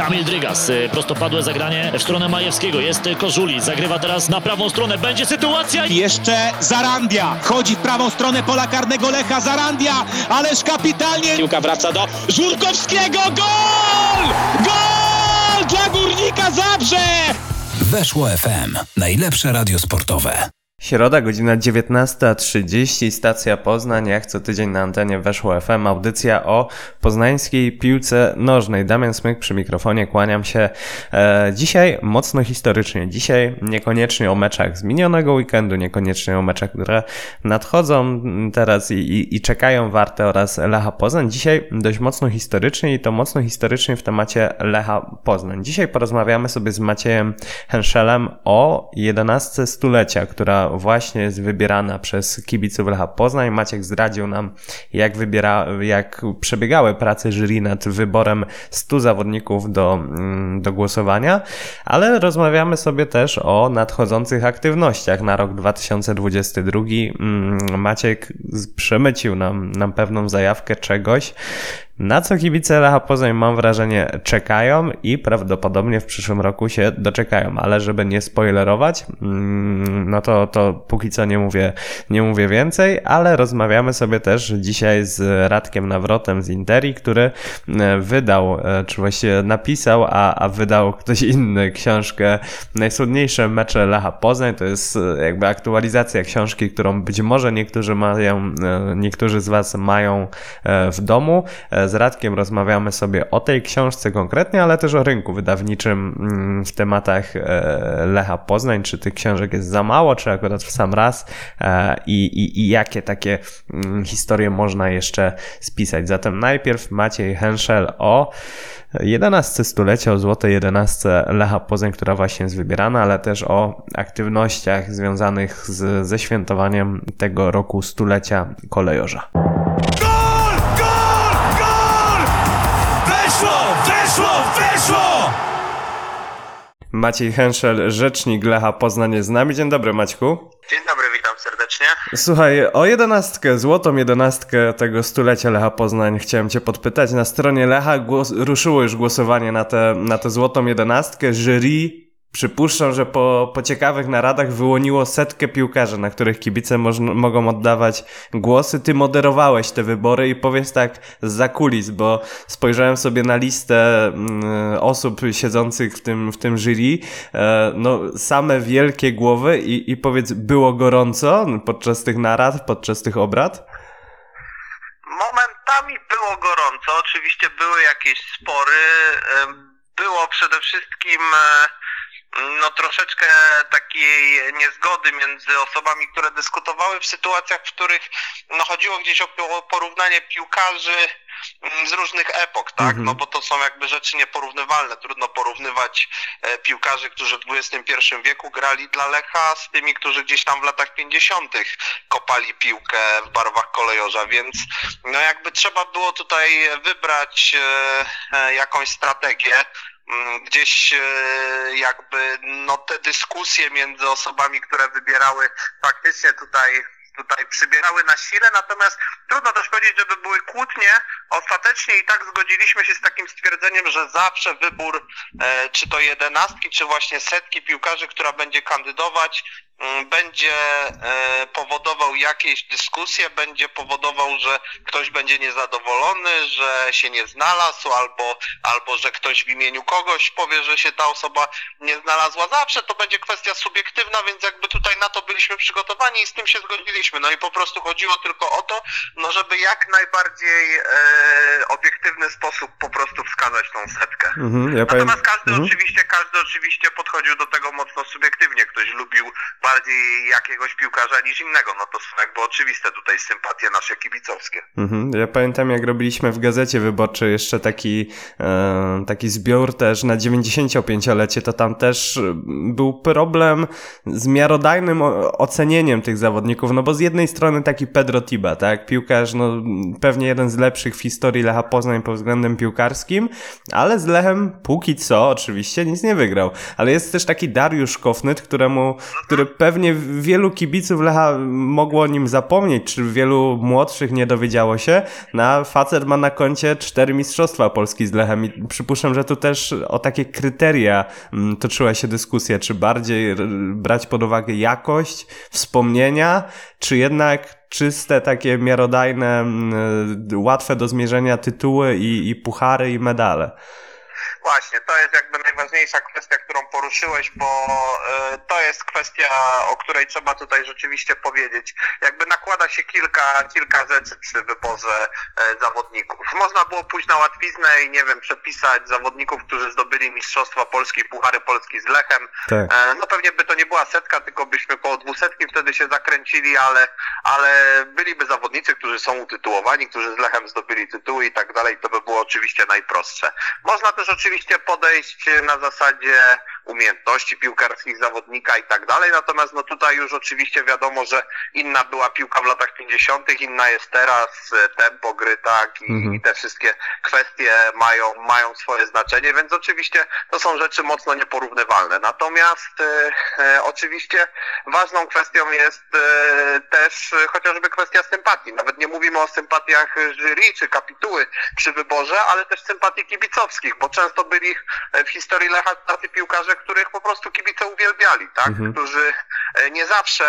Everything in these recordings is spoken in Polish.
Kamil Drygas, y, prostopadłe zagranie w stronę Majewskiego. Jest Kożuli, zagrywa teraz na prawą stronę. Będzie sytuacja i Jeszcze Zarandia. Wchodzi w prawą stronę pola karnego Lecha Zarandia. Ależ kapitalnie. Piłka wraca do Żurkowskiego. Gol! Gol dla Górnika Zabrze! Weszło FM. Najlepsze radio sportowe. Środa, godzina 19.30, stacja Poznań, jak co tydzień na antenie weszło FM, audycja o poznańskiej piłce nożnej. Damian Smyk przy mikrofonie, kłaniam się. E, dzisiaj mocno historycznie, dzisiaj niekoniecznie o meczach z minionego weekendu, niekoniecznie o meczach, które nadchodzą teraz i, i, i czekają Warte oraz Lecha Poznań. Dzisiaj dość mocno historycznie i to mocno historycznie w temacie Lecha Poznań. Dzisiaj porozmawiamy sobie z Maciejem Henszelem o 11 stulecia, która właśnie jest wybierana przez kibiców Lecha Poznań. Maciek zdradził nam, jak, wybiera, jak przebiegały prace jury nad wyborem 100 zawodników do, mm, do głosowania, ale rozmawiamy sobie też o nadchodzących aktywnościach na rok 2022. Mm, Maciek przemycił nam, nam pewną zajawkę czegoś, na co kibice Lecha Poznań mam wrażenie czekają i prawdopodobnie w przyszłym roku się doczekają, ale żeby nie spoilerować, mm, no to, to póki co nie mówię, nie mówię więcej, ale rozmawiamy sobie też dzisiaj z Radkiem Nawrotem z Interi, który e, wydał, e, czy właściwie napisał, a, a wydał ktoś inny książkę Najsłynniejsze mecze Lecha Poznań. To jest e, jakby aktualizacja książki, którą być może niektórzy mają, niektórzy z Was mają w domu z Radkiem rozmawiamy sobie o tej książce konkretnie, ale też o rynku wydawniczym mm, w tematach e, Lecha Poznań, czy tych książek jest za mało, czy akurat w sam raz e, i, i, i jakie takie mm, historie można jeszcze spisać. Zatem najpierw Maciej Henschel o 11 stulecia, o złotej 11 Lecha Poznań, która właśnie jest wybierana, ale też o aktywnościach związanych z, ze świętowaniem tego roku stulecia kolejorza. Weszło! Weszło! Maciej Henszel, rzecznik Lecha Poznań jest z nami. Dzień dobry Maćku. Dzień dobry, witam serdecznie. Słuchaj, o jedenastkę, złotą jedenastkę tego stulecia Lecha Poznań chciałem cię podpytać. Na stronie Lecha głos, ruszyło już głosowanie na tę na tę złotą jedenastkę. Jury Przypuszczam, że po, po ciekawych naradach wyłoniło setkę piłkarzy, na których kibice moż, mogą oddawać głosy. Ty moderowałeś te wybory i powiedz tak za kulis, bo spojrzałem sobie na listę mm, osób siedzących w tym, w tym jury. E, no, same wielkie głowy i, i powiedz, było gorąco podczas tych narad, podczas tych obrad? Momentami było gorąco, oczywiście były jakieś spory. em, Było przede wszystkim e, no troszeczkę takiej niezgody między osobami, które dyskutowały w sytuacjach, w których no chodziło gdzieś o porównanie piłkarzy mm, z różnych epok, tak? Mhm. No bo to są jakby rzeczy nieporównywalne. Trudno porównywać e, piłkarzy, którzy w XXI wieku grali dla Lecha z tymi, którzy gdzieś tam w latach 50. kopali piłkę w barwach kolejorza, więc no jakby trzeba było tutaj wybrać e, e, jakąś strategię. Mm, Gdzieś e, jakby no te dyskusje między osobami, które wybierały faktycznie tutaj tutaj przybierały na sile, natomiast trudno też powiedzieć, żeby były kłótnie. Ostatecznie i tak zgodziliśmy się z takim stwierdzeniem, że zawsze wybór e, czy to jedenastki, czy właśnie setki piłkarzy, która będzie kandydować, będzie e, powodował jakieś dyskusje, będzie powodował, że ktoś będzie niezadowolony, że się nie znalazł, albo, albo że ktoś w imieniu kogoś powie, że się ta osoba nie znalazła. Zawsze to będzie kwestia subiektywna, więc jakby tutaj na to byliśmy przygotowani i z tym się zgodziliśmy. No i po prostu chodziło tylko o to, no żeby jak najbardziej e, obiektywny sposób po prostu wskazać tą setkę. Mhm, ja Natomiast każdy mhm. oczywiście, każdy oczywiście podchodził do tego mocno subiektywnie. Ktoś lubił bardziej jakiegoś piłkarza niż innego. No to są jakby oczywiste tutaj sympatie nasze kibicowskie. Mhm. Ja pamiętam, jak robiliśmy w gazecie wyborczej jeszcze taki, e, taki zbiór też na 95-lecie, to tam też był problem z miarodajnym ocenieniem tych zawodników, no bo z jednej strony taki Pedro Tiba, tak, piłkarz, no pewnie jeden z lepszych w historii Lecha Poznań pod względem piłkarskim, ale z Lechem póki co oczywiście nic nie wygrał. Ale jest też taki Dariusz Kofnyt, któremu, który pewnie wielu kibiców Lecha mogło o nim zapomnieć, czy wielu młodszych nie dowiedziało się, no a facet ma na koncie cztery mistrzostwa Polski z Lechem i przypuszczam, że tu też o takie kryteria mm, toczyła się dyskusja, czy bardziej brać pod uwagę jakość, wspomnienia, czy jednak czyste, takie miarodajne, mm, łatwe do zmierzenia tytuły i, i puchary i medale. Właśnie, to jest jakby najważniejsza kwestia, którą poruszyłeś, bo e, to jest kwestia, o której trzeba tutaj rzeczywiście powiedzieć. Jakby nakłada się kilka, kilka rzeczy przy wyborze e, zawodników. Można było pójść na łatwiznę i nie wiem, przepisać zawodników, którzy zdobyli Mistrzostwa Polski, Puchary Polski z Lechem. Tak. E, no pewnie by to nie była setka, tylko byśmy koło dwusetki wtedy się zakręcili, ale, ale byliby zawodnicy, którzy są utytułowani, którzy z Lechem zdobyli tytuły i tak dalej, to by było oczywiście najprostsze. Można też oczywiście podejść na zasadzie umiejętności piłkarskich zawodnika i tak dalej, natomiast no tutaj już oczywiście wiadomo, że inna była piłka w latach 50., inna jest teraz, e, tempo gry, tak, i, Mhm. i te wszystkie kwestie mają, mają swoje znaczenie, więc oczywiście to są rzeczy mocno nieporównywalne. Natomiast e, e, oczywiście ważną kwestią jest e, też chociażby kwestia sympatii. Nawet nie mówimy o sympatiach jury czy kapituły przy wyborze, ale też sympatii kibicowskich, bo często byli w historii Lecha tacy piłkarze, których po prostu kibice uwielbiali, tak? Mhm. Którzy e, nie zawsze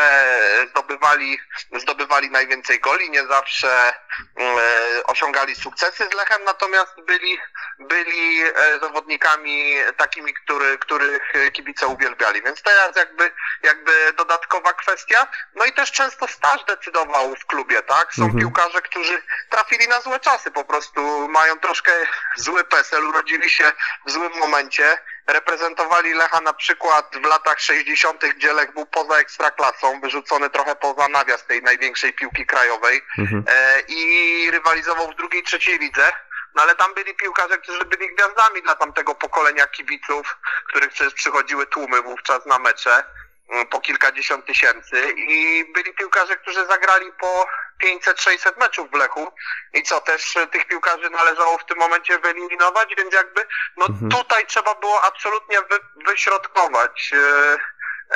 zdobywali, zdobywali najwięcej goli, nie zawsze mm, e, osiągali sukcesy z Lechem, natomiast byli, byli e, zawodnikami takimi, który, których kibice uwielbiali. Więc teraz jakby, jakby dodatkowa kwestia. No i też często staż decydował w klubie, tak? Są Mhm. piłkarze, którzy trafili na złe czasy, po prostu mają troszkę zły PESEL, urodzili się w złym momencie. Reprezentowali Lecha na przykład w latach 60., gdzie Lech był poza ekstraklasą, wyrzucony trochę poza nawias tej największej piłki krajowej Mhm. e, i rywalizował w drugiej, trzeciej lidze. No ale tam byli piłkarze, którzy byli gwiazdami dla tamtego pokolenia kibiców, których przecież przychodziły tłumy wówczas na mecze po kilkadziesiąt tysięcy i byli piłkarze, którzy zagrali po 500-600 meczów w Lechu i co, też e, tych piłkarzy należało w tym momencie wyeliminować, więc jakby no Mhm. tutaj trzeba było absolutnie wy, wyśrodkować e,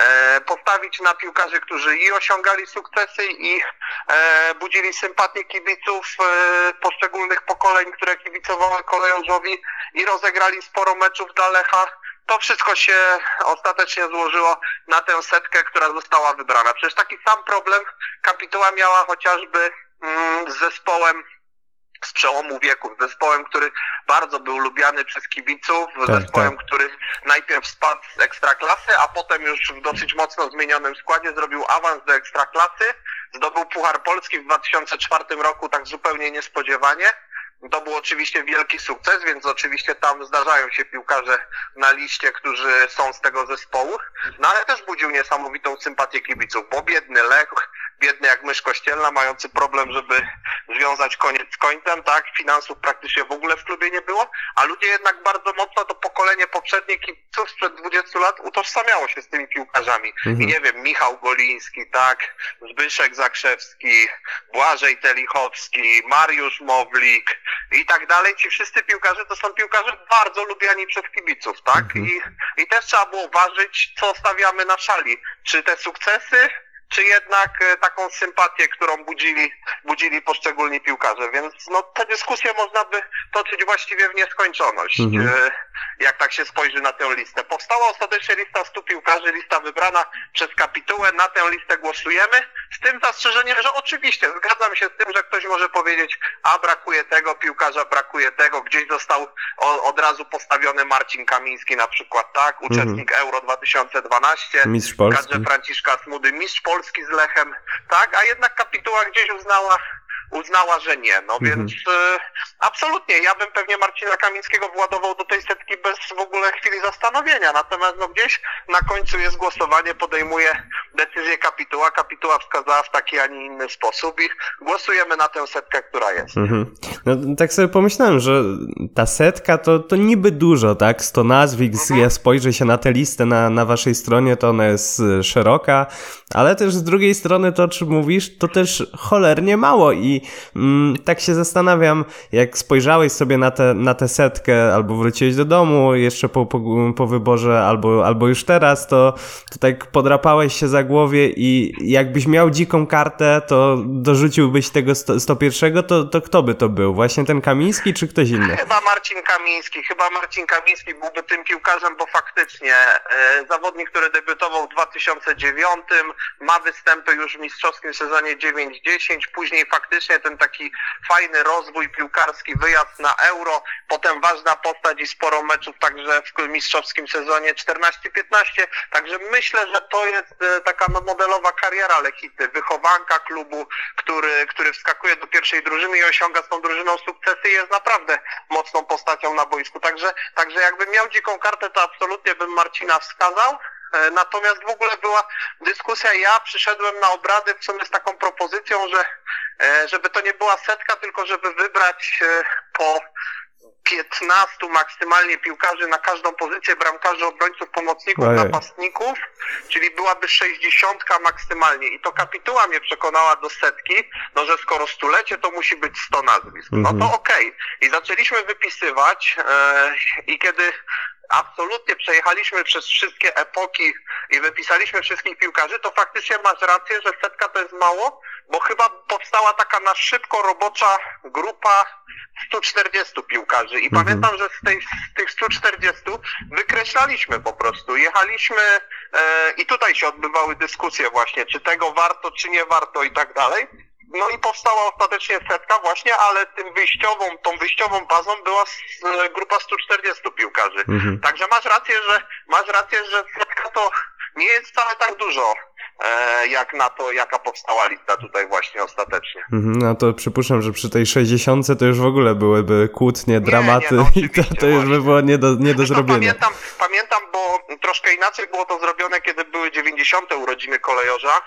e, postawić na piłkarzy, którzy i osiągali sukcesy i e, budzili sympatię kibiców e, poszczególnych pokoleń, które kibicowały kolejorzowi i rozegrali sporo meczów dla Lecha. To wszystko się ostatecznie złożyło na tę setkę, która została wybrana. Przecież taki sam problem kapituła miała chociażby mm, z zespołem z przełomu wieków, zespołem, który bardzo był lubiany przez kibiców, Tak, zespołem, który najpierw spadł z ekstraklasy, a potem już w dosyć mocno zmienionym składzie zrobił awans do ekstraklasy, zdobył Puchar Polski w 2004 roku tak zupełnie niespodziewanie. To był oczywiście wielki sukces, więc oczywiście tam zdarzają się piłkarze na liście, którzy są z tego zespołu, no ale też budził niesamowitą sympatię kibiców, bo biedny Lech, biedny jak mysz kościelna, mający problem, żeby związać koniec z końcem, tak, finansów praktycznie w ogóle w klubie nie było, a ludzie jednak bardzo mocno, to pokolenie poprzednie kibiców sprzed 20 lat utożsamiało się z tymi piłkarzami. Mhm. I nie wiem, Michał Goliński, tak, Zbyszek Zakrzewski, Błażej Telichowski, Mariusz Mowlik i tak dalej. Ci wszyscy piłkarze to są piłkarze bardzo lubiani przez kibiców, tak? Mhm. I, I też trzeba było ważyć, co stawiamy na szali. Czy te sukcesy, czy jednak e, taką sympatię, którą budzili, budzili poszczególni piłkarze. Więc no, tę dyskusję można by toczyć właściwie w nieskończoność, Mhm. e, jak tak się spojrzy na tę listę. Powstała ostatecznie lista 100 piłkarzy, lista wybrana przez kapitułę, na tę listę głosujemy, z tym zastrzeżeniem, że oczywiście zgadzam się z tym, że ktoś może powiedzieć, a brakuje tego piłkarza, brakuje tego, gdzieś został od razu postawiony Marcin Kamiński na przykład, tak, uczestnik Euro 2012, Mistrz Polski. kadrze Franciszka Smudy, mistrz Polski z Lechem, tak, a jednak kapituła gdzieś uznała, uznała, że nie, no Mhm. więc e, absolutnie, ja bym pewnie Marcina Kamińskiego władował do tej setki bez w ogóle chwili zastanowienia, natomiast no gdzieś na końcu jest głosowanie, podejmuje decyzję kapituła, kapituła wskazała w taki, a nie inny sposób i głosujemy na tę setkę, która jest. Mhm. No tak sobie pomyślałem, że ta setka to, to niby dużo, tak? 100 nazwisk, ja spojrzę się na tę listę na, na waszej stronie, to ona jest y, szeroka, ale też z drugiej strony to, o czym mówisz, to też cholernie mało i mm, tak się zastanawiam, jak spojrzałeś sobie na tę na tę setkę, albo wróciłeś do domu jeszcze po, po, po wyborze, albo, albo już teraz, to, to tak podrapałeś się za głowie i jakbyś miał dziką kartę, to dorzuciłbyś tego sto- 101, to, to kto by to był? Właśnie ten Kamiński czy ktoś inny? Chyba Marcin Kamiński, chyba Marcin Kamiński byłby tym piłkarzem, bo faktycznie e, zawodnik, który debiutował w 2009, ma występy już w mistrzowskim sezonie 9-10, później faktycznie ten taki fajny rozwój piłkarski, wyjazd na Euro, potem ważna postać i sporo meczów także w mistrzowskim sezonie 14-15, także myślę, że to jest e, taka no, modelowa kariera Lechity, wychowanka klubu, który, który wskakuje do pierwszej drużyny i osiąga z tą drużyną sukcesy jest naprawdę mocną postacią na boisku. Także, także jakbym miał dziką kartę, to absolutnie bym Marcina wskazał. E, Natomiast w ogóle była dyskusja, ja przyszedłem na obrady w sumie z taką propozycją, że żeby to nie była setka, tylko żeby wybrać e, po 15 maksymalnie piłkarzy na każdą pozycję, bramkarzy, obrońców, pomocników, Ojej. napastników, czyli byłaby 60 maksymalnie. I to kapituła mnie przekonała do setki, no że skoro stulecie, to musi być 100 nazwisk. No Mhm. to okej. I zaczęliśmy wypisywać e, i kiedy absolutnie przejechaliśmy przez wszystkie epoki i wypisaliśmy wszystkich piłkarzy, to faktycznie masz rację, że setka to jest mało, bo chyba powstała taka na szybko robocza grupa 140 piłkarzy i Mhm. pamiętam, że z, tej, z tych 140 wykreślaliśmy po prostu, jechaliśmy e, i tutaj się odbywały dyskusje właśnie, czy tego warto, czy nie warto i tak dalej. No i powstała ostatecznie setka właśnie, ale tym wyjściową, tą wyjściową bazą była e, grupa 140 piłkarzy. Mhm. Także masz rację, że masz rację, że setka to nie jest wcale tak dużo, e, jak na to, jaka powstała lista tutaj właśnie ostatecznie. Mhm, No to przypuszczam, że przy tej 60 to już w ogóle byłyby kłótnie, dramaty nie, no i to, to już by było nie do, nie do zrobienia. Pamiętam, pamiętam, bo troszkę inaczej było to zrobione, kiedy były 90. urodziny kolejorza.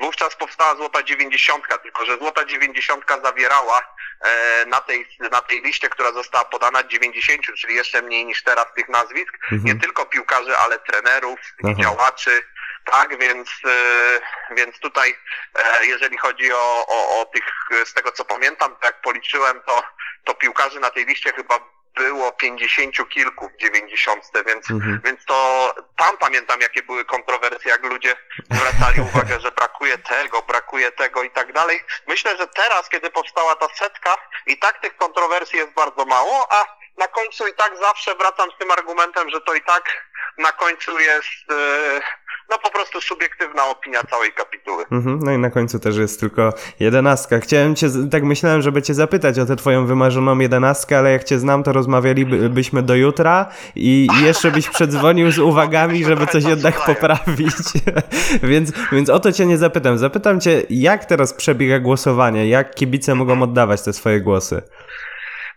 Wówczas powstała Złota 90, tylko że Złota 90 zawierała e, na, tej, na tej liście, która została podana 90, czyli jeszcze mniej niż teraz tych nazwisk, Mhm. nie tylko piłkarzy, ale trenerów, Aha. działaczy, tak, więc, e, więc tutaj, e, jeżeli chodzi o, o, o tych, z tego co pamiętam, jak policzyłem, to, to piłkarzy na tej liście chyba było pięćdziesięciu kilku w dziewięćdziesiątce, więc, Mhm. więc to tam pamiętam, jakie były kontrowersje, jak ludzie zwracali uwagę, że brakuje tego, brakuje tego i tak dalej. Myślę, że teraz, kiedy powstała ta setka, i tak tych kontrowersji jest bardzo mało, a na końcu i tak zawsze wracam z tym argumentem, że to i tak na końcu jest e, no po prostu subiektywna opinia całej kapituły. Mhm, no i na końcu też jest tylko jedenastka. Chciałem cię, tak myślałem, żeby cię zapytać o tę twoją wymarzoną jedenastkę, ale jak cię znam, to rozmawialibyśmy do jutra i i jeszcze byś przedzwonił z uwagami, żeby coś jednak poprawić. więc, więc o to cię nie zapytam. Zapytam cię, jak teraz przebiega głosowanie? Jak kibice mogą oddawać te swoje głosy?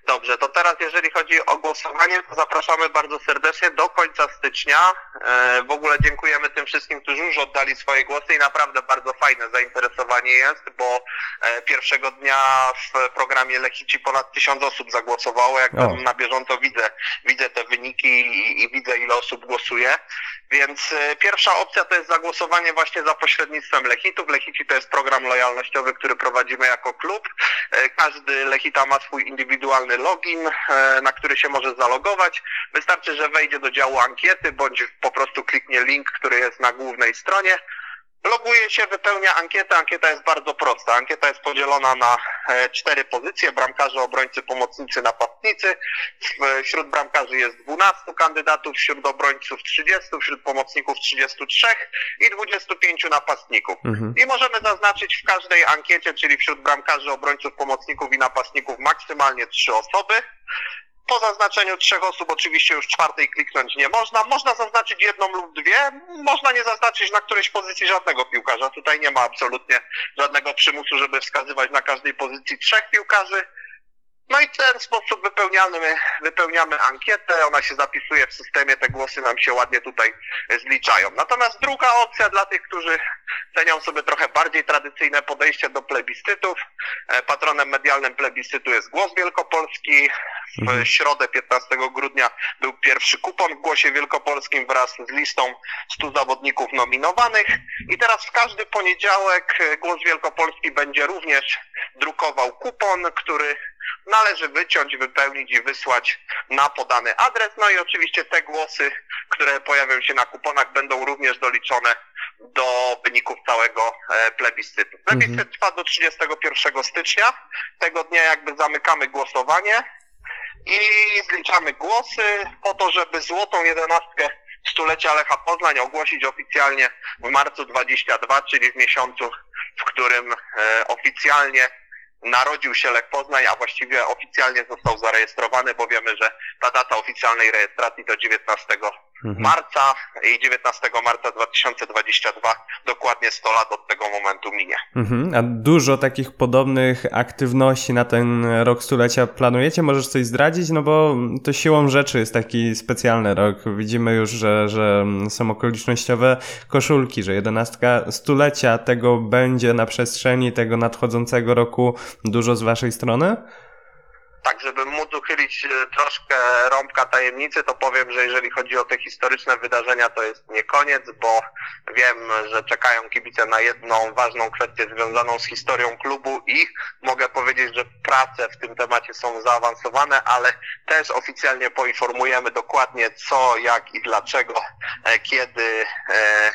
Dobrze, to teraz jeżeli chodzi o głosowanie, to zapraszamy bardzo serdecznie do końca stycznia. E, w ogóle dziękujemy tym wszystkim, którzy już oddali swoje głosy i naprawdę bardzo fajne zainteresowanie jest, bo e, pierwszego dnia w programie Lechici ponad tysiąc osób zagłosowało. Jak tam na bieżąco widzę, widzę te wyniki i, i widzę ile osób głosuje. Więc e, pierwsza opcja to jest zagłosowanie właśnie za pośrednictwem Lechitów. Lechici to jest program lojalnościowy, który prowadzimy jako klub. E, Każdy Lechita ma swój indywidualny login, e, na który się może zalogować. Wystarczy, że wejdzie do działu ankiety, bądź po prostu kliknie link, który jest na głównej stronie. Loguje się, wypełnia ankietę. Ankieta jest bardzo prosta. Ankieta jest podzielona na e, cztery pozycje. Bramkarze, obrońcy, pomocnicy, napastnicy. W- Wśród bramkarzy jest 12 kandydatów, wśród obrońców 30, wśród pomocników 33 i 25 napastników. Mhm. I możemy zaznaczyć w każdej ankiecie, czyli wśród bramkarzy, obrońców, pomocników i napastników maksymalnie trzy osoby. Po zaznaczeniu trzech osób oczywiście już czwartej kliknąć nie można. Można zaznaczyć jedną lub dwie. Można nie zaznaczyć na którejś pozycji żadnego piłkarza. Tutaj nie ma absolutnie żadnego przymusu, żeby wskazywać na każdej pozycji trzech piłkarzy. No i w ten sposób wypełniamy, wypełniamy ankietę, ona się zapisuje w systemie, te głosy nam się ładnie tutaj zliczają. Natomiast druga opcja dla tych, którzy cenią sobie trochę bardziej tradycyjne podejście do plebiscytów. E, Patronem medialnym plebiscytu jest Głos Wielkopolski. W środę 15 grudnia był pierwszy kupon w Głosie Wielkopolskim wraz z listą 100 zawodników nominowanych. I teraz w każdy poniedziałek e, Głos Wielkopolski będzie również drukował kupon, który należy wyciąć, wypełnić i wysłać na podany adres. No i oczywiście te głosy, które pojawią się na kuponach będą również doliczone do wyników całego e, plebiscytu. Plebiscyt trwa do 31 stycznia. Tego dnia jakby zamykamy głosowanie i zliczamy głosy po to, żeby złotą jedenastkę stulecia Lecha Poznań ogłosić oficjalnie w marcu 22, czyli w miesiącu, w którym e, oficjalnie narodził się Lech Poznań, a właściwie oficjalnie został zarejestrowany, bo wiemy, że ta data oficjalnej rejestracji to 19 marca i 19 marca 2022 dokładnie 100 lat od tego momentu minie. Mhm. A dużo takich podobnych aktywności na ten rok stulecia planujecie? Możesz coś zdradzić? No bo to siłą rzeczy jest taki specjalny rok. Widzimy już, że, że są okolicznościowe koszulki, że jedenastka stulecia tego będzie na przestrzeni tego nadchodzącego roku dużo z waszej strony? Tak, żeby móc uchylić e, troszkę rąbka tajemnicy, to powiem, że jeżeli chodzi o te historyczne wydarzenia, to jest nie koniec, bo wiem, że czekają kibice na jedną ważną kwestię związaną z historią klubu i mogę powiedzieć, że prace w tym temacie są zaawansowane, ale też oficjalnie poinformujemy dokładnie co, jak i dlaczego, e, kiedy e,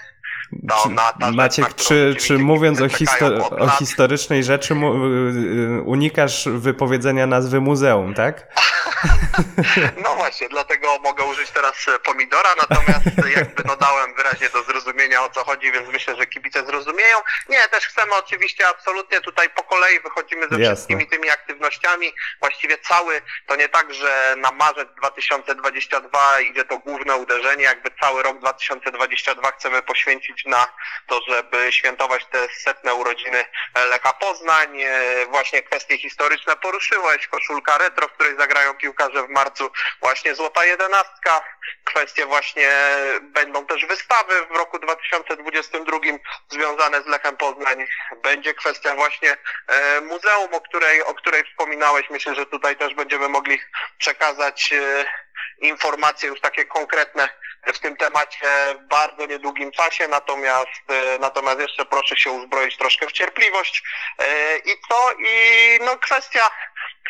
rzecz, Maciek, którą czy, czy mówiąc o, histo- o historycznej rzeczy, mu- y, unikasz wypowiedzenia nazwy muzeum, tak? No właśnie, dlatego mogę użyć teraz e, pomidora, natomiast jakby no dałem wyraźnie do zrozumienia o co chodzi, więc myślę, że kibice zrozumieją. Nie, też chcemy oczywiście absolutnie tutaj po kolei wychodzimy ze Jasne. wszystkimi tymi aktywnościami. Właściwie cały, to nie tak, że na marzec 2022 idzie to główne uderzenie, jakby cały rok 2022 chcemy poświęcić na to, żeby świętować te setne urodziny e, Lecha Poznań. E, Właśnie kwestie historyczne poruszyłeś, koszulka retro, w której zagrają piłkarze w marcu, właśnie złota jedenastka. Kwestie właśnie będą też wystawy w roku 2022 związane z Lechem Poznań. Będzie kwestia właśnie e, muzeum, o której, o której wspominałeś. Myślę, że tutaj też będziemy mogli przekazać e, informacje już takie konkretne w tym temacie w bardzo niedługim czasie, natomiast, e, natomiast jeszcze proszę się uzbroić troszkę w cierpliwość. E, I co? I no kwestia,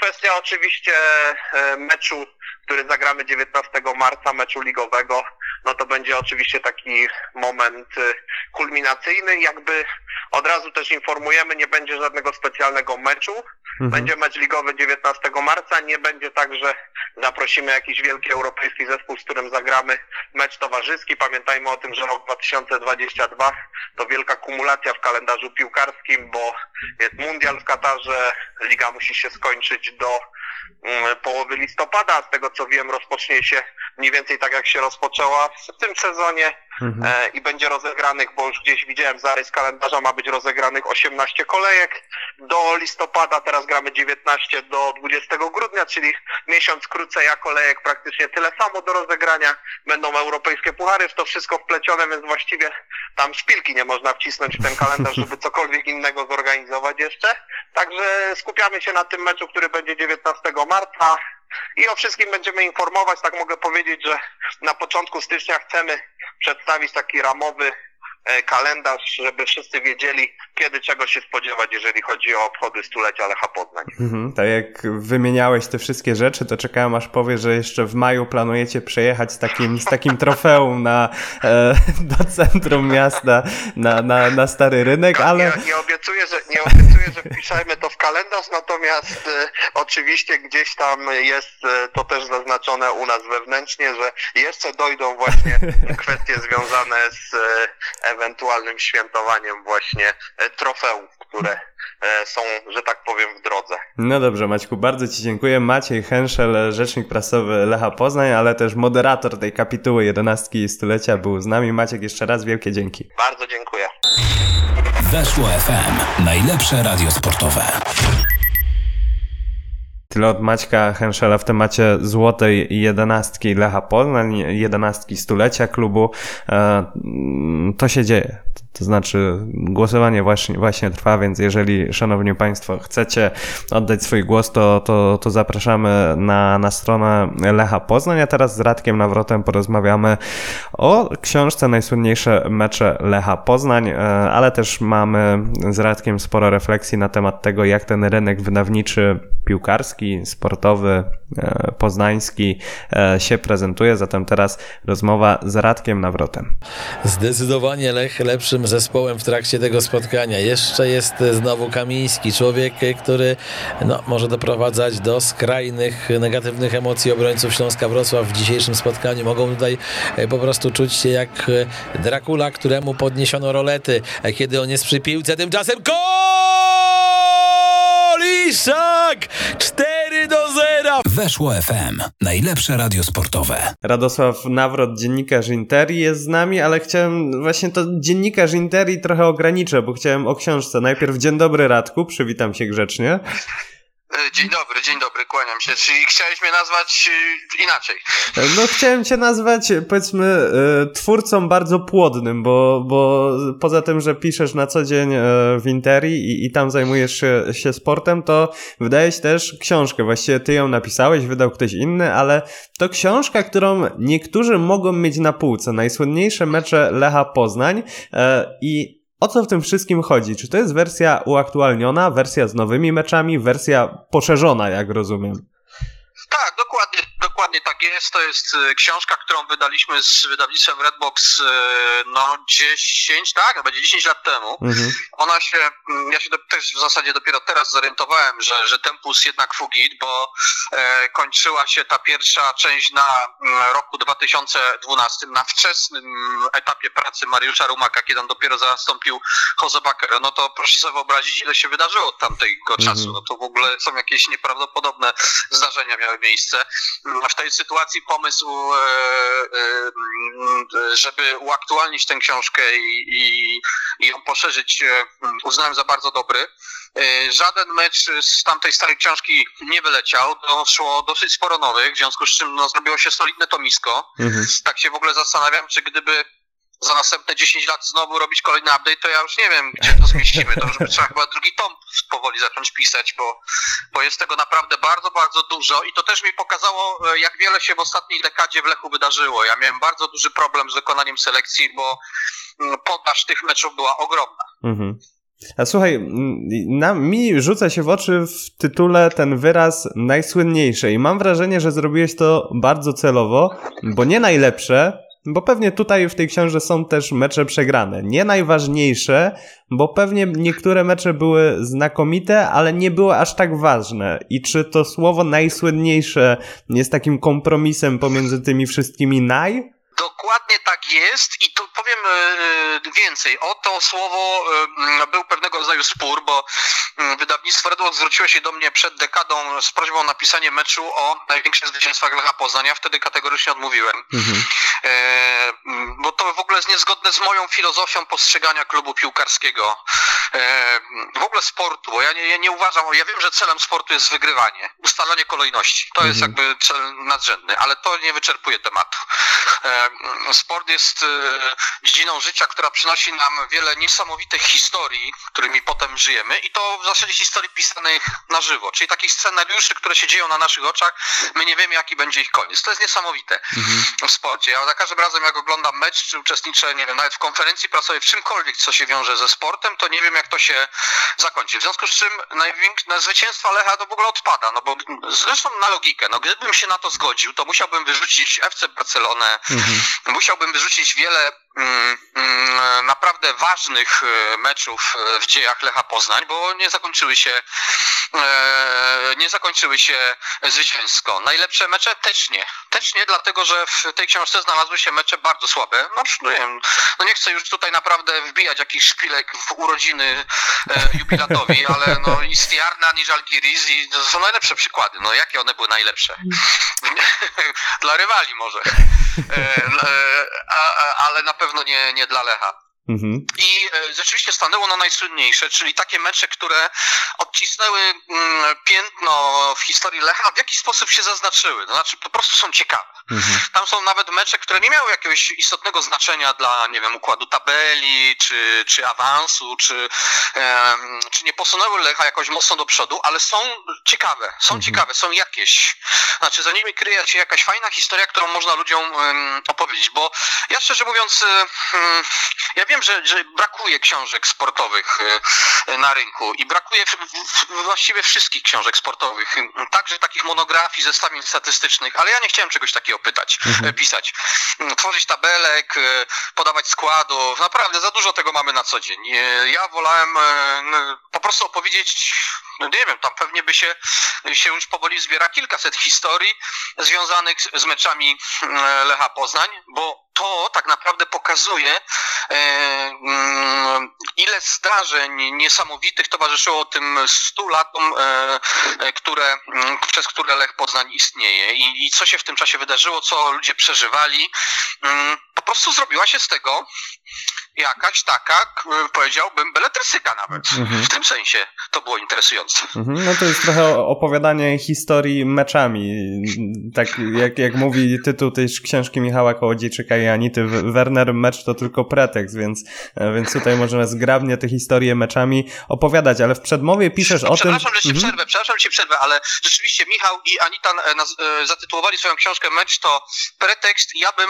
kwestia oczywiście e, meczu, który zagramy 19 marca, meczu ligowego, no to będzie oczywiście taki moment e, kulminacyjny. Jakby od razu też informujemy, nie będzie żadnego specjalnego meczu. Mhm. Będzie mecz ligowy 19 marca, nie będzie tak, że zaprosimy jakiś wielki europejski zespół, z którym zagramy mecz towarzyski. Pamiętajmy o tym, że rok 2022 to wielka kumulacja w kalendarzu piłkarskim, bo jest mundial w Katarze, liga musi się skończyć do mm, połowy listopada, z tego co wiem rozpocznie się mniej więcej tak jak się rozpoczęła w tym sezonie Mhm. e, i będzie rozegranych, bo już gdzieś widziałem zarys kalendarza, ma być rozegranych 18 kolejek do listopada, teraz gramy 19 do 20 grudnia, czyli miesiąc krócej, a kolejek praktycznie tyle samo do rozegrania. Będą europejskie puchary, w to wszystko wplecione, więc właściwie tam szpilki nie można wcisnąć w ten kalendarz, żeby cokolwiek innego zorganizować jeszcze. Także skupiamy się na tym meczu, który będzie 19 marca. I o wszystkim będziemy informować, tak mogę powiedzieć, że na początku stycznia chcemy przedstawić taki ramowy kalendarz, żeby wszyscy wiedzieli, kiedy czego się spodziewać, jeżeli chodzi o obchody stulecia Lecha Poznań. Mhm, tak jak wymieniałeś te wszystkie rzeczy, to czekałem aż powiesz, że jeszcze w maju planujecie przejechać z takim, z takim trofeum na, e, do centrum miasta, na, na, na stary rynek, ale... Nie, nie obiecuję, że nie obiecuję, że wpiszemy to w kalendarz, natomiast e, oczywiście gdzieś tam jest e, to też zaznaczone u nas wewnętrznie, że jeszcze dojdą właśnie kwestie związane z e, ewentualnym świętowaniem właśnie e, trofeów, które e, są, że tak powiem, w drodze. No dobrze, Maćku, bardzo Ci dziękuję. Maciej Henszel, rzecznik prasowy Lecha Poznań, ale też moderator tej kapituły 11 stulecia był z nami. Maciek, jeszcze raz wielkie dzięki. Bardzo dziękuję. Weszło FM. Najlepsze radio sportowe. Tyle od Maćka Henschela w temacie złotej jedenastki Lecha Poznań, jedenastki stulecia klubu. E, To się dzieje. To znaczy głosowanie właśnie, właśnie trwa, więc jeżeli, szanowni państwo, chcecie oddać swój głos, to, to, to zapraszamy na, na stronę Lecha Poznań, a teraz z Radkiem Nawrotem porozmawiamy o książce Najsłynniejsze mecze Lecha Poznań, e, ale też mamy z Radkiem sporo refleksji na temat tego, jak ten rynek wydawniczy, piłkarski, sportowy poznański e, się prezentuje. Zatem teraz rozmowa z Radkiem Nawrotem. Zdecydowanie Lech lepszym zespołem w trakcie tego spotkania. Jeszcze jest znowu Kamiński, człowiek, który no, może doprowadzać do skrajnych negatywnych emocji obrońców Śląska Wrocław w dzisiejszym spotkaniu. Mogą tutaj e, po prostu czuć się jak e, Dracula, któremu podniesiono rolety, e, kiedy on jest przy piłce. Tymczasem gol! Iszak! 4 do 0! Weszło FM. Najlepsze radio sportowe. Radosław Nawrot, dziennikarz Interi jest z nami, ale chciałem właśnie to dziennikarz Interi trochę ograniczę, bo chciałem o książce. Najpierw dzień dobry Radku, przywitam się grzecznie. E, Dzień dobry, dzień dobry, kłaniam się. Czyli chciałeś mnie nazwać e, inaczej. No chciałem cię nazwać, powiedzmy, e, twórcą bardzo płodnym, bo, bo poza tym, że piszesz na co dzień e, w Interi i, i tam zajmujesz się, sportem, to wydajesz też książkę. Właściwie ty ją napisałeś, wydał ktoś inny, ale to książka, którą niektórzy mogą mieć na półce. Najsłynniejsze mecze Lecha Poznań e, i o co w tym wszystkim chodzi? Czy to jest wersja uaktualniona, wersja z nowymi meczami, wersja poszerzona, jak rozumiem? Tak, dokładnie, dokładnie tak jest. To jest e, książka, którą wydaliśmy z wydawnictwem Redbox e, no 10, tak? Będzie 10 lat temu. Mhm. Ona się, mm, ja się do, też w zasadzie dopiero teraz zorientowałem, że, że Tempus jednak fugit, bo e, kończyła się ta pierwsza część na mm, roku 2012, na wczesnym etapie pracy Mariusza Rumaka, kiedy on dopiero zastąpił Jose Bakera. No to proszę sobie wyobrazić, ile się wydarzyło od tamtego Mhm. czasu. No to w ogóle są jakieś nieprawdopodobne zdarzenia miały miejsce. W tej sytuacji pomysł, e, e, żeby uaktualnić tę książkę i, i, i ją poszerzyć, e, uznałem za bardzo dobry. Żaden mecz z tamtej starej książki nie wyleciał. Doszło dosyć sporo nowych, w związku z czym no, zrobiło się solidne tomisko. Mhm. Tak się w ogóle zastanawiam, czy gdyby za następne 10 lat znowu robić kolejny update, to ja już nie wiem, gdzie to zmieścimy. To już trzeba chyba drugi tom powoli zacząć pisać, bo, bo jest tego naprawdę bardzo, bardzo dużo i to też mi pokazało, e, jak wiele się w ostatniej dekadzie w Lechu wydarzyło. Ja miałem bardzo duży problem z dokonaniem selekcji, bo mm, podaż tych meczów była ogromna. Mhm. A słuchaj, na, mi rzuca się w oczy w tytule ten wyraz najsłynniejsze i mam wrażenie, że zrobiłeś to bardzo celowo, bo nie najlepsze, bo pewnie tutaj w tej książce są też mecze przegrane. Nie najważniejsze, bo pewnie niektóre mecze były znakomite, ale nie były aż tak ważne. I czy to słowo najsłynniejsze jest takim kompromisem pomiędzy tymi wszystkimi naj? Dokładnie tak jest i tu powiem e, więcej. O to słowo e, był pewnego rodzaju spór, bo wydawnictwo Redbox zwróciło się do mnie przed dekadą z prośbą o napisanie meczu o największych zwycięstwach Lecha Poznań. Ja wtedy kategorycznie odmówiłem. Mhm. E, bo to w ogóle jest niezgodne z moją filozofią postrzegania klubu piłkarskiego. E, w ogóle sportu, bo ja nie, ja nie uważam, ja wiem, że celem sportu jest wygrywanie, ustalanie kolejności. To jest jakby cel nadrzędny, ale to nie wyczerpuje tematu. E, sport jest e, dziedziną życia, która przynosi nam wiele niesamowitych historii, którymi potem żyjemy i to w zasadzie historii pisanych na żywo, czyli takich scenariuszy, które się dzieją na naszych oczach, my nie wiemy jaki będzie ich koniec. To jest niesamowite w sporcie. Ja za każdym razem jak oglądam mecz, czy uczestniczę, nie wiem, nawet w konferencji prasowej, w czymkolwiek, co się wiąże ze sportem, to nie wiem jak to się zakończy. W związku z czym największe na zwycięstwa Lecha to w ogóle odpada, no bo zresztą na logikę, no gdybym się na to zgodził, to musiałbym wyrzucić FC Barcelonę, musiałbym wyrzucić wiele naprawdę ważnych e, meczów e, w dziejach Lecha Poznań, bo nie zakończyły się e, nie zakończyły się zwycięsko. Najlepsze mecze też nie. Też nie, dlatego że w tej książce znalazły się mecze bardzo słabe. No, no, nie, wiem, no nie chcę już tutaj naprawdę wbijać jakichś szpilek w urodziny jubilatowi, ale no i Stiarna, i Żalgiris i to są najlepsze przykłady. No jakie one były najlepsze? dla rywali może. Ale na pewno nie, nie dla Lecha. Mhm. I e, rzeczywiście stanęło na najsłynniejsze, czyli takie mecze, które odcisnęły mm, piętno w historii Lecha, w jaki sposób się zaznaczyły. To znaczy po prostu są ciekawe. Mhm. Tam są nawet mecze, które nie miały jakiegoś istotnego znaczenia dla, nie wiem, układu tabeli, czy, czy awansu, czy, czy nie posunęły Lecha jakoś mocno do przodu, ale są ciekawe, są ciekawe, są jakieś. Znaczy, za nimi kryje się jakaś fajna historia, którą można ludziom em, opowiedzieć, bo ja szczerze mówiąc, mm, ja wiem, że, że brakuje książek sportowych e, na rynku i brakuje w, w, właściwie wszystkich książek sportowych, także takich monografii, zestawień statystycznych, ale ja nie chciałem czegoś takiego pytać, e, pisać. Mm, Tworzyć tabelek, e, podawać składów, naprawdę za dużo tego mamy na co dzień. E, Ja wolałem po prostu opowiedzieć, no nie wiem, tam pewnie by się, się już powoli zbiera kilkaset historii związanych z- meczami Lecha Poznań, bo to tak naprawdę pokazuje, e, mm, ile zdarzeń niesamowitych towarzyszyło tym 100 latom, e, e, które, mm, przez które Lech Poznań istnieje I, i co się w tym czasie wydarzyło, co ludzie przeżywali. Mm, Po prostu zrobiła się z tego jakaś taka, powiedziałbym, beletrystyka nawet. Mhm. W tym sensie to było interesujące. Mhm, No to jest trochę opowiadanie historii meczami. Tak jak, jak mówi tytuł tej książki Michała Kołodziejczyka i Anity Werner, mecz to tylko pretekst, więc, e, więc tutaj możemy zgrabnie te historie meczami opowiadać, ale w przedmowie piszesz o tym... przepraszam, że ci Mhm. przerwę, przepraszam, że ci przerwę, ale rzeczywiście Michał i Anita e, e, zatytułowali swoją książkę Mecz to pretekst. Ja bym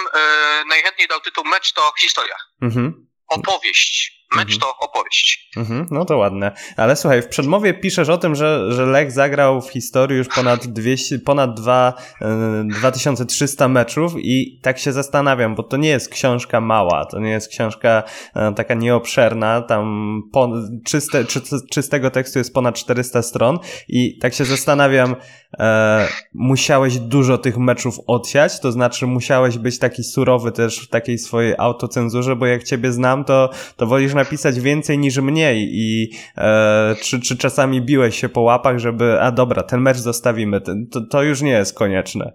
najchętniej dał tytuł Mecz to historia. Mhm. Opowieść. Mecz Mhm. to opowieść. Mhm, no to ładne. Ale słuchaj, w przedmowie piszesz o tym, że, że Lech zagrał w historii już ponad 200, ponad 2, e, 2300 meczów i tak się zastanawiam, bo to nie jest książka mała, to nie jest książka e, taka nieobszerna, tam po, czyste, czy, czystego tekstu jest ponad 400 stron i tak się zastanawiam, e, musiałeś dużo tych meczów odsiać, to znaczy musiałeś być taki surowy też w takiej swojej autocenzurze, bo jak ciebie znam, to, to wolisz napisać więcej niż mniej i e, czy, czy czasami biłeś się po łapach, żeby, a dobra, ten mecz zostawimy, to, to już nie jest konieczne.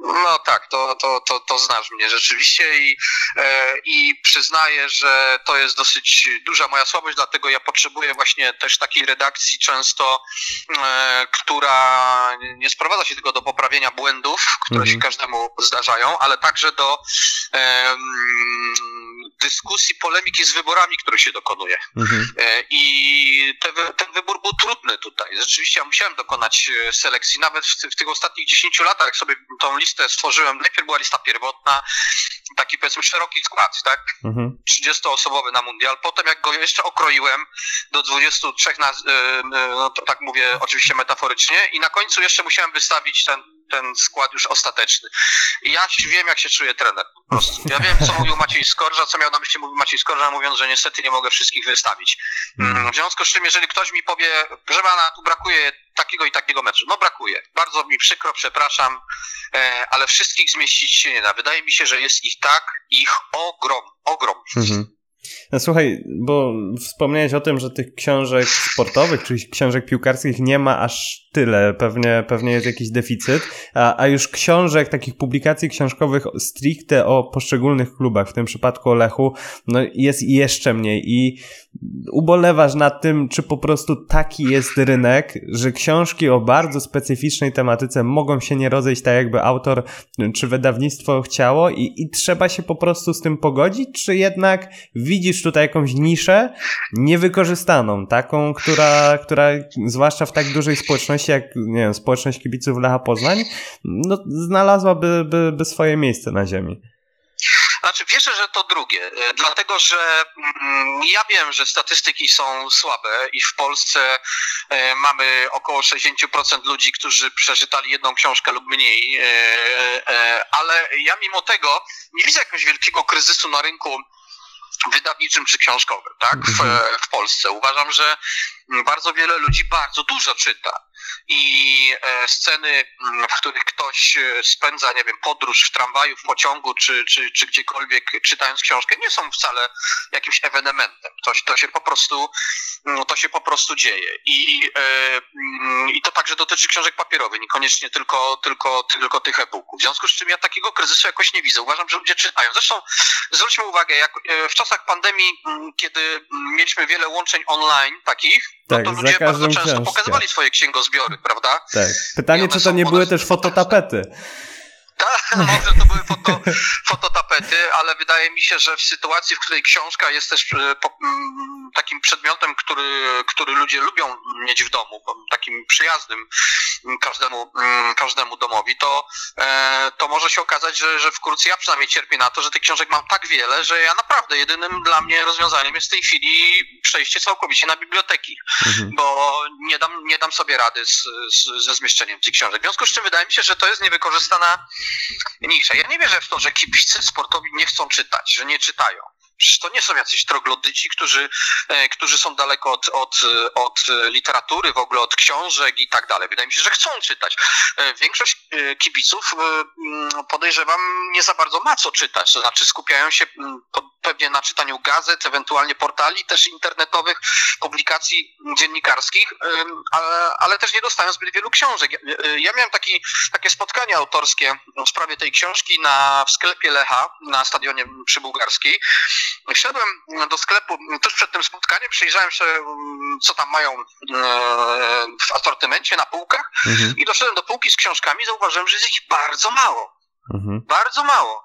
No tak, to, to, to, to znasz mnie rzeczywiście i, e, i przyznaję, że to jest dosyć duża moja słabość, dlatego ja potrzebuję właśnie też takiej redakcji często, e, która nie sprowadza się tylko do poprawienia błędów, które Mhm. się każdemu zdarzają, ale także do e, dyskusji, polemiki z wyborami, które się dokonuje. Mhm. E, I te, wy- ten wybór był trudny tutaj. Rzeczywiście ja musiałem dokonać e, selekcji. Nawet w, w tych ostatnich 10 latach, jak sobie tą listę stworzyłem, najpierw była lista pierwotna, taki powiedzmy szeroki skład, tak? Mhm. 30-osobowy na mundial. Potem jak go jeszcze okroiłem do 23 na, e, no to tak mówię oczywiście metaforycznie i na końcu jeszcze musiałem wystawić ten, ten skład już ostateczny. Ja wiem jak się czuje trener po prostu. Ja wiem co mówił Maciej Skorża, co miał na myśli mówił Maciej Skorża mówiąc, że niestety nie mogę wszystkich wystawić. Mm, W związku z czym jeżeli ktoś mi powie, że pana tu brakuje takiego i takiego meczu, no brakuje. Bardzo mi przykro, przepraszam, e, ale wszystkich zmieścić się nie da. Wydaje mi się, że jest ich tak, ich ogrom, ogrom. Mhm. No, Słuchaj, bo wspomniałeś o tym, że tych książek sportowych, czy książek piłkarskich nie ma aż tyle. Pewnie, pewnie jest jakiś deficyt. A, a już książek, takich publikacji książkowych stricte o poszczególnych klubach, w tym przypadku o Lechu, no jest jeszcze mniej. I ubolewasz nad tym, czy po prostu taki jest rynek, że książki o bardzo specyficznej tematyce mogą się nie rozejść tak, jakby autor czy wydawnictwo chciało i, i trzeba się po prostu z tym pogodzić, czy jednak widzisz tutaj jakąś niszę niewykorzystaną, taką, która, która zwłaszcza w tak dużej społeczności jak, nie wiem, społeczność kibiców Lecha Poznań, no, znalazłaby by, by swoje miejsce na ziemi. Znaczy wierzę, że to drugie, e, dlatego że mm, ja wiem, że statystyki są słabe i w Polsce e, mamy około 60% ludzi, którzy przeczytali jedną książkę lub mniej, e, ale ja mimo tego nie widzę jakiegoś wielkiego kryzysu na rynku wydawniczym czy książkowym, tak, w, w Polsce. Uważam, że bardzo wiele ludzi bardzo dużo czyta i e, sceny, mm, w których ktoś e, spędza, nie wiem, podróż w tramwaju, w pociągu czy, czy, czy gdziekolwiek czytając książkę, nie są wcale jakimś ewenementem. To, się- to się po prostu mm, to się po prostu dzieje. I, e, mm, I to także dotyczy książek papierowych, niekoniecznie tylko, tylko, tylko tych e-booków. W związku z czym ja takiego kryzysu jakoś nie widzę. Uważam, że ludzie czytają. Zresztą zwróćmy uwagę, jak w czasach pandemii, kiedy mieliśmy wiele łączeń online takich, Tak, no to ludzie bardzo często książkę. pokazywali swoje księgozbiory, prawda? Tak. Pytanie, czy to nie były też fototapety. Tak, może to były foto, fototapety, ale wydaje mi się, że w sytuacji, w której książka jest też e, mm, takim przedmiotem, który, który ludzie lubią mieć w domu, takim przyjaznym każdemu, mm, każdemu domowi, to, e, to może się okazać, że, że w kurcy ja przynajmniej cierpię na to, że tych książek mam tak wiele, że ja naprawdę jedynym dla mnie rozwiązaniem jest w tej chwili przejście całkowicie na biblioteki, Mhm. bo nie dam, nie dam sobie rady z, z, ze zmieszczeniem tych książek. W związku z czym wydaje mi się, że to jest niewykorzystana nisza. Ja nie wierzę w to, że kibice sportowi nie chcą czytać, że nie czytają. Przecież to nie są jacyś troglodyci, którzy, e, którzy są daleko od, od, e, od literatury, w ogóle od książek i tak dalej. Wydaje mi się, że chcą czytać. E, Większość kibiców, podejrzewam, nie za bardzo ma co czytać. To znaczy skupiają się mm, po- pewnie na czytaniu gazet, ewentualnie portali też internetowych, publikacji dziennikarskich, ale, ale też nie dostają zbyt wielu książek. Ja- e, Ja miałem taki, takie spotkanie autorskie w sprawie tej książki na, w sklepie Lecha na stadionie przy Bułgarskiej. Wszedłem do sklepu tuż przed tym spotkaniem, przejrzałem się, co tam mają e, w asortymencie na półkach Mhm. i doszedłem do półki z książkami, zauważyłem, że jest ich bardzo mało. Mhm. Bardzo mało.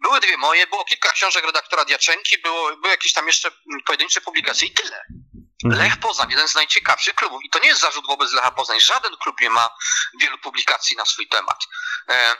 Były dwie moje, było kilka książek redaktora Diaczenki, było, były jakieś tam jeszcze pojedyncze publikacje i tyle. Mhm. Lech Poznań, jeden z najciekawszych klubów. I to nie jest zarzut wobec Lecha Poznań. Żaden klub nie ma wielu publikacji na swój temat. E,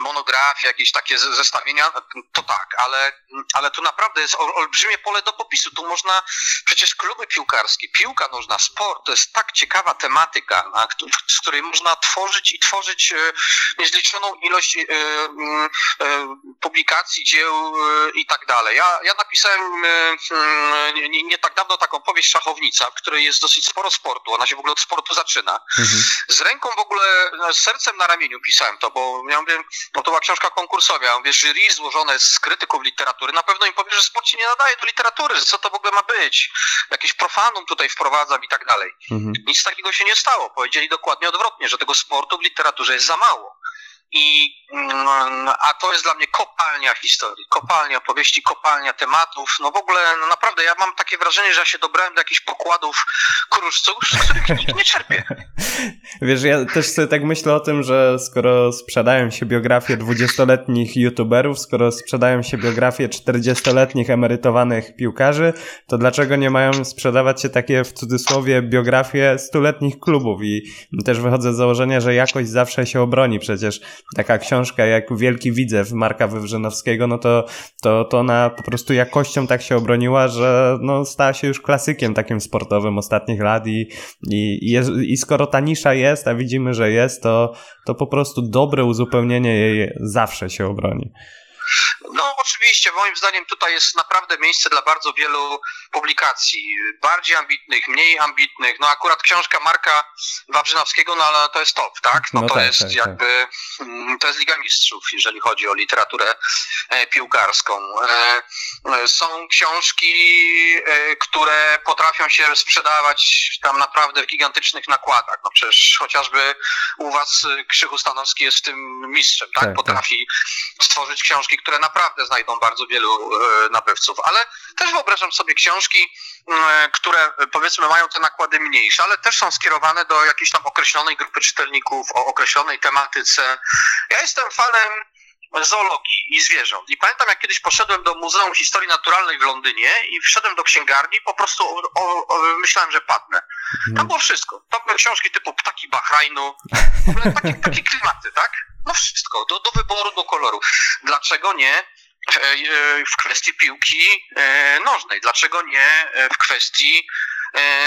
monografie, jakieś takie ze- zestawienia, to tak, ale, ale tu naprawdę jest ol- olbrzymie pole do popisu. Tu można, przecież kluby piłkarskie, piłka nożna, sport, to jest tak ciekawa tematyka, na, z której można tworzyć i tworzyć e, niezliczoną ilość e, mm, e, publikacji, dzieł i tak dalej. Ja, ja napisałem e, mm, nie, nie, tak dawno taką powieść Szachownica, w której jest dosyć sporo sportu, ona się w ogóle od sportu zaczyna Mhm. z ręką w ogóle, no, z sercem na ramieniu pisałem to, bo ja mówię, no to była książka konkursowa, ja mówię, jury złożone z krytyków literatury, na pewno im powie, że sport się nie nadaje do literatury, że co to w ogóle ma być, jakieś profanum tutaj wprowadzam i tak dalej. Mhm. Nic takiego się nie stało, powiedzieli dokładnie odwrotnie, że tego sportu w literaturze jest za mało. I, mm, a to jest dla mnie kopalnia historii, kopalnia opowieści, kopalnia tematów. No w ogóle no naprawdę ja mam takie wrażenie, że ja się dobrałem do jakichś pokładów kruszców, z których nie czerpie. Wiesz, ja też sobie tak myślę o tym, że skoro sprzedają się biografie 20-letnich youtuberów, skoro sprzedają się biografie 40-letnich emerytowanych piłkarzy, to dlaczego nie mają sprzedawać się takie w cudzysłowie biografie stuletnich klubów? I też wychodzę z założenia, że jakość zawsze się obroni. Przecież taka książka jak Wielki Widzew Marka Wywrzynowskiego, no to, to, to ona po prostu jakością tak się obroniła, że no, stała się już klasykiem takim sportowym ostatnich lat i, i, jest, i skoro ta nisza jest, a widzimy, że jest, to, to po prostu dobre uzupełnienie jej zawsze się obroni. No oczywiście, moim zdaniem tutaj jest naprawdę miejsce dla bardzo wielu publikacji, bardziej ambitnych, mniej ambitnych. No akurat książka Marka Wawrzynowskiego, no ale to jest top, tak? No, No to tak, jest tak, jakby, mm, to jest Liga Mistrzów, jeżeli chodzi o literaturę e, piłkarską. E, e, Są książki, które potrafią się sprzedawać tam naprawdę w gigantycznych nakładach. No przecież chociażby u was Krzychu Stanowski jest w tym mistrzem, tak? Tak, tak. Potrafi stworzyć książki, które naprawdę znajdą bardzo wielu e, nabywców, ale też wyobrażam sobie książki, e, które e, powiedzmy mają te nakłady mniejsze, ale też są skierowane do jakiejś tam określonej grupy czytelników, o określonej tematyce. Ja jestem fanem zoologii i zwierząt. I pamiętam, jak kiedyś poszedłem do Muzeum Historii Naturalnej w Londynie i wszedłem do księgarni, po prostu o, o, o, myślałem, że padnę. Tam było wszystko. Tam były książki typu Ptaki Bahrajnu, w ogóle takie, takie klimaty, tak? No wszystko, do, do wyboru, do koloru. Dlaczego nie e, e, w kwestii piłki e, nożnej? Dlaczego nie w kwestii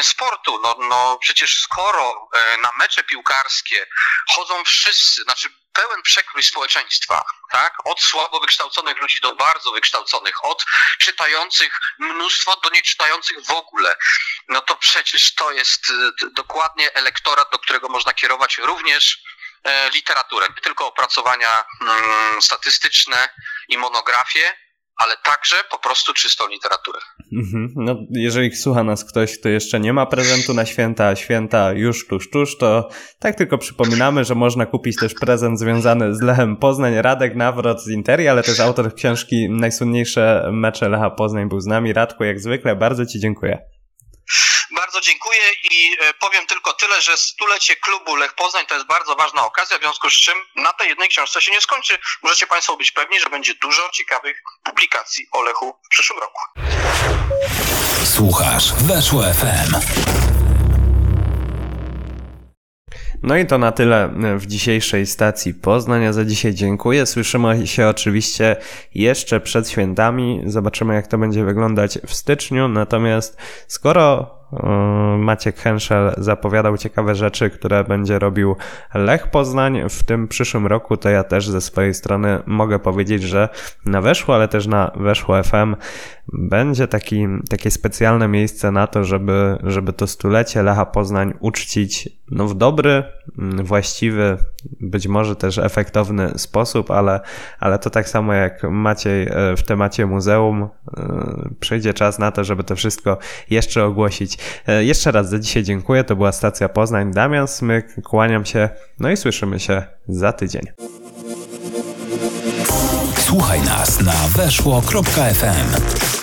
sportu? No, no przecież skoro na mecze piłkarskie chodzą wszyscy, znaczy pełen przekrój społeczeństwa, tak? Od słabo wykształconych ludzi do bardzo wykształconych, od czytających mnóstwo do nieczytających w ogóle, no to przecież to jest dokładnie elektorat, do którego można kierować również literaturę, nie tylko opracowania mm, statystyczne i monografie, ale także po prostu czystą literaturę. Mhm. No, jeżeli słucha nas ktoś, kto jeszcze nie ma prezentu na święta, a święta już tuż, tuż, to tak tylko przypominamy, że można kupić też prezent związany z Lechem Poznań. Radek Nawrot z Interi, ale też autor książki Najsłynniejsze mecze Lecha Poznań był z nami. Radku, jak zwykle, bardzo Ci dziękuję. Bardzo dziękuję i e, powiem tylko tyle, że stulecie klubu Lech Poznań to jest bardzo ważna okazja, w związku z czym na tej jednej książce się nie skończy. Możecie Państwo być pewni, że będzie dużo ciekawych publikacji o Lechu w przyszłym roku. Słuchasz Weszło FM. No i to na tyle w dzisiejszej stacji Poznania. Za dzisiaj dziękuję. Słyszymy się oczywiście jeszcze przed świętami. Zobaczymy, jak to będzie wyglądać w styczniu. Natomiast skoro Maciek Henschel zapowiadał ciekawe rzeczy, które będzie robił Lech Poznań w tym przyszłym roku, to ja też ze swojej strony mogę powiedzieć, że na Weszło, ale też na Weszło FM będzie taki, takie specjalne miejsce na to, żeby, żeby to stulecie Lecha Poznań uczcić no, w dobry, mm, właściwy, być może też efektowny sposób, ale, ale to tak samo jak Maciej e, w temacie muzeum, e, przyjdzie czas na to, żeby to wszystko jeszcze ogłosić. E, Jeszcze raz za dzisiaj dziękuję, to była stacja Poznań, Damian Smyk, kłaniam się, no i słyszymy się za tydzień. Słuchaj nas na weszło.fm.